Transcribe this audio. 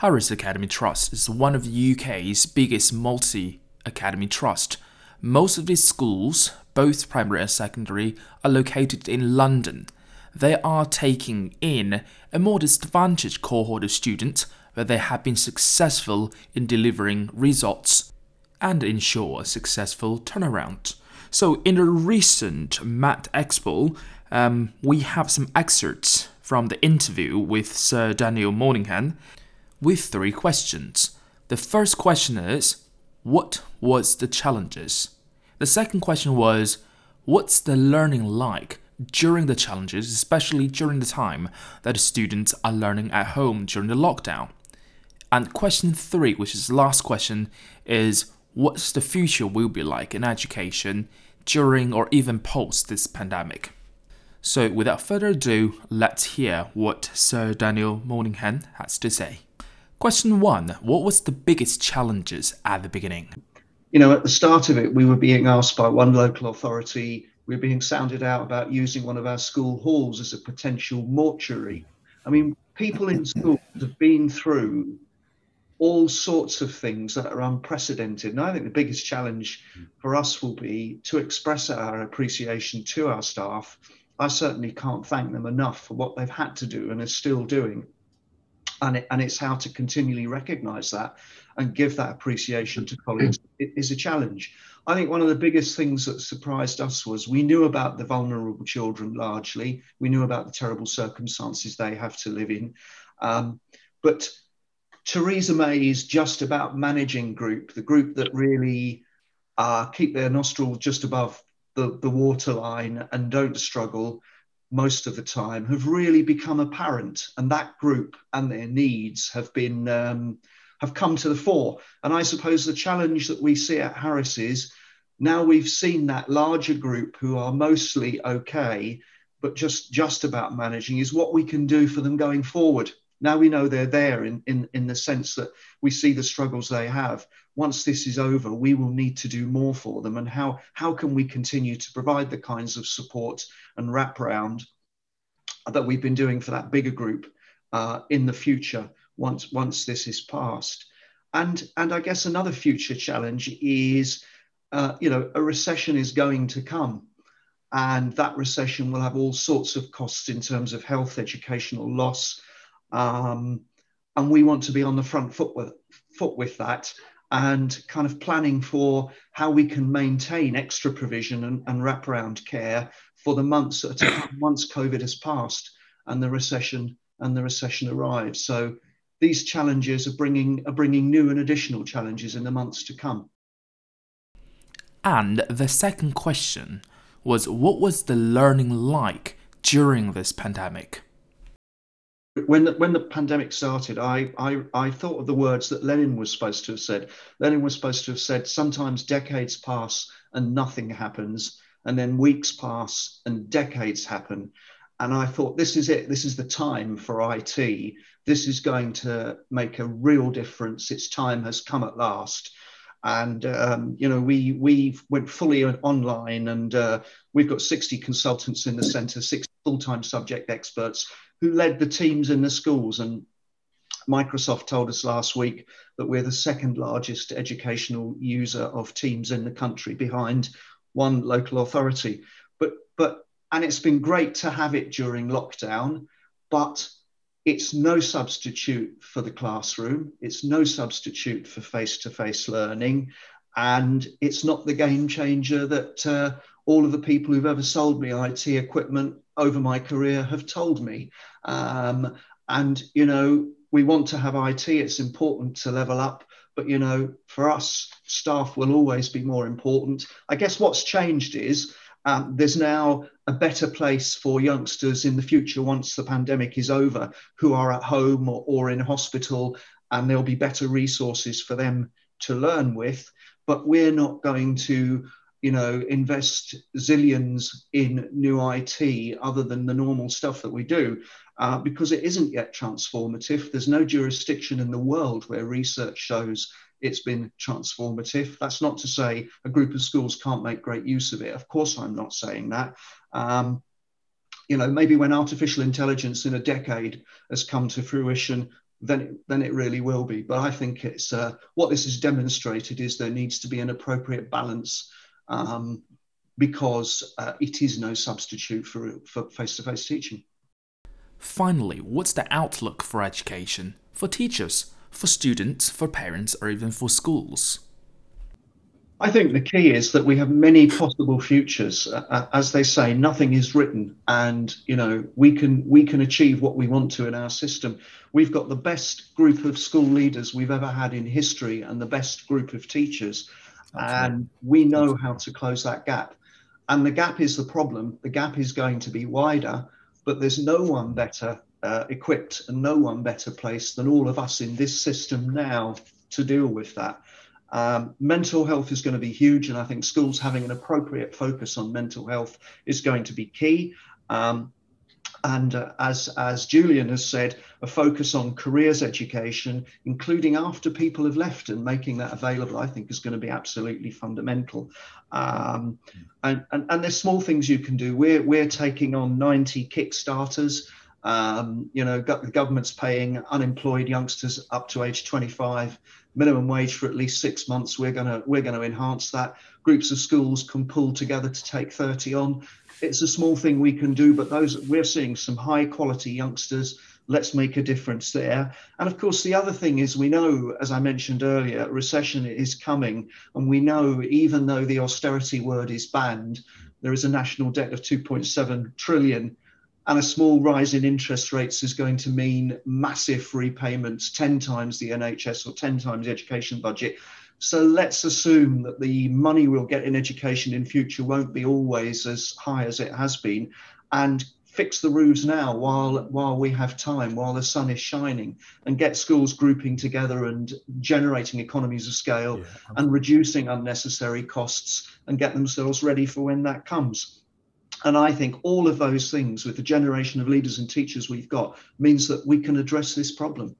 Harris Academy Trust is one of the UK's biggest multi academy trust. Most of these schools, both primary and secondary, are located in London. They are taking in a more disadvantaged cohort of students where they have been successful in delivering results and ensure a successful turnaround. So, in the recent Math Expo, um, we have some excerpts from the interview with Sir Daniel Moynihan with three questions. The first question is What was the challenges? The second question was What's the learning like during the challenges, especially during the time that students are learning at home during the lockdown? And question three, which is the last question, is What's the future will be like in education during or even post this pandemic? So, without further ado, let's hear what Sir Daniel Moynihan has to say. Question one What was the biggest challenges at the beginning? You know, at the start of it, we were being asked by one local authority, we were being sounded out about using one of our school halls as a potential mortuary. I mean, people in schools have been through all sorts of things that are unprecedented. And I think the biggest challenge for us will be to express our appreciation to our staff. I certainly can't thank them enough for what they've had to do and are still doing and, it, and it's how to continually recognize that and give that appreciation to colleagues it is a challenge. I think one of the biggest things that surprised us was we knew about the vulnerable children largely. We knew about the terrible circumstances they have to live in. Um, but Theresa May is just about managing group, the group that really uh, keep their nostrils just above the, the waterline and don't struggle most of the time have really become apparent, and that group and their needs have been um, have come to the fore. And I suppose the challenge that we see at Harris is now we've seen that larger group who are mostly okay, but just just about managing is what we can do for them going forward. Now we know they're there in, in, in the sense that we see the struggles they have. Once this is over, we will need to do more for them. And how, how can we continue to provide the kinds of support and wraparound that we've been doing for that bigger group uh, in the future once, once this is passed? And, and I guess another future challenge is, uh, you know, a recession is going to come and that recession will have all sorts of costs in terms of health, educational loss, um, and we want to be on the front foot with, foot with that and kind of planning for how we can maintain extra provision and, and wraparound care for the months that are once COVID has passed and the recession and the recession arrives. So these challenges are bringing are bringing new and additional challenges in the months to come. And the second question was what was the learning like during this pandemic? When the, when the pandemic started, I, I, I thought of the words that Lenin was supposed to have said. Lenin was supposed to have said, sometimes decades pass and nothing happens, and then weeks pass and decades happen. And I thought, this is it. This is the time for IT. This is going to make a real difference. Its time has come at last. And um, you know, we we went fully online, and uh, we've got 60 consultants in the centre, 60 full-time subject experts who led the teams in the schools. And Microsoft told us last week that we're the second largest educational user of Teams in the country behind one local authority. But, but, and it's been great to have it during lockdown, but it's no substitute for the classroom. It's no substitute for face to face learning. And it's not the game changer that uh, all of the people who've ever sold me IT equipment over my career have told me. Um, and, you know, we want to have IT, it's important to level up. But, you know, for us, staff will always be more important. I guess what's changed is um, there's now a better place for youngsters in the future once the pandemic is over who are at home or, or in hospital, and there'll be better resources for them to learn with. But we're not going to you know, invest zillions in new IT other than the normal stuff that we do, uh, because it isn't yet transformative. There's no jurisdiction in the world where research shows it's been transformative. That's not to say a group of schools can't make great use of it. Of course, I'm not saying that. Um, you know, maybe when artificial intelligence in a decade has come to fruition, then it, then it really will be. But I think it's uh, what this has demonstrated is there needs to be an appropriate balance um, because uh, it is no substitute for for face-to-face teaching. Finally, what's the outlook for education for teachers, for students, for parents, or even for schools? I think the key is that we have many possible futures. Uh, uh, as they say, nothing is written, and you know we can we can achieve what we want to in our system. We've got the best group of school leaders we've ever had in history, and the best group of teachers, and we know how to close that gap. And the gap is the problem. The gap is going to be wider, but there's no one better uh, equipped and no one better placed than all of us in this system now to deal with that. Um, mental health is going to be huge, and I think schools having an appropriate focus on mental health is going to be key. Um, and uh, as as Julian has said, a focus on careers education, including after people have left and making that available, I think is going to be absolutely fundamental. Um, and, and, and there's small things you can do. We're we're taking on 90 Kickstarters. Um, you know, the government's paying unemployed youngsters up to age 25 minimum wage for at least six months. We're gonna we're gonna enhance that. Groups of schools can pull together to take 30 on. It's a small thing we can do, but those we're seeing some high quality youngsters. Let's make a difference there. And of course, the other thing is we know, as I mentioned earlier, recession is coming, and we know even though the austerity word is banned, there is a national debt of 2.7 trillion and a small rise in interest rates is going to mean massive repayments, 10 times the NHS or 10 times the education budget. So let's assume that the money we'll get in education in future won't be always as high as it has been, and fix the roofs now while while we have time, while the sun is shining, and get schools grouping together and generating economies of scale yeah, and reducing unnecessary costs and get themselves ready for when that comes. And I think all of those things, with the generation of leaders and teachers we've got, means that we can address this problem.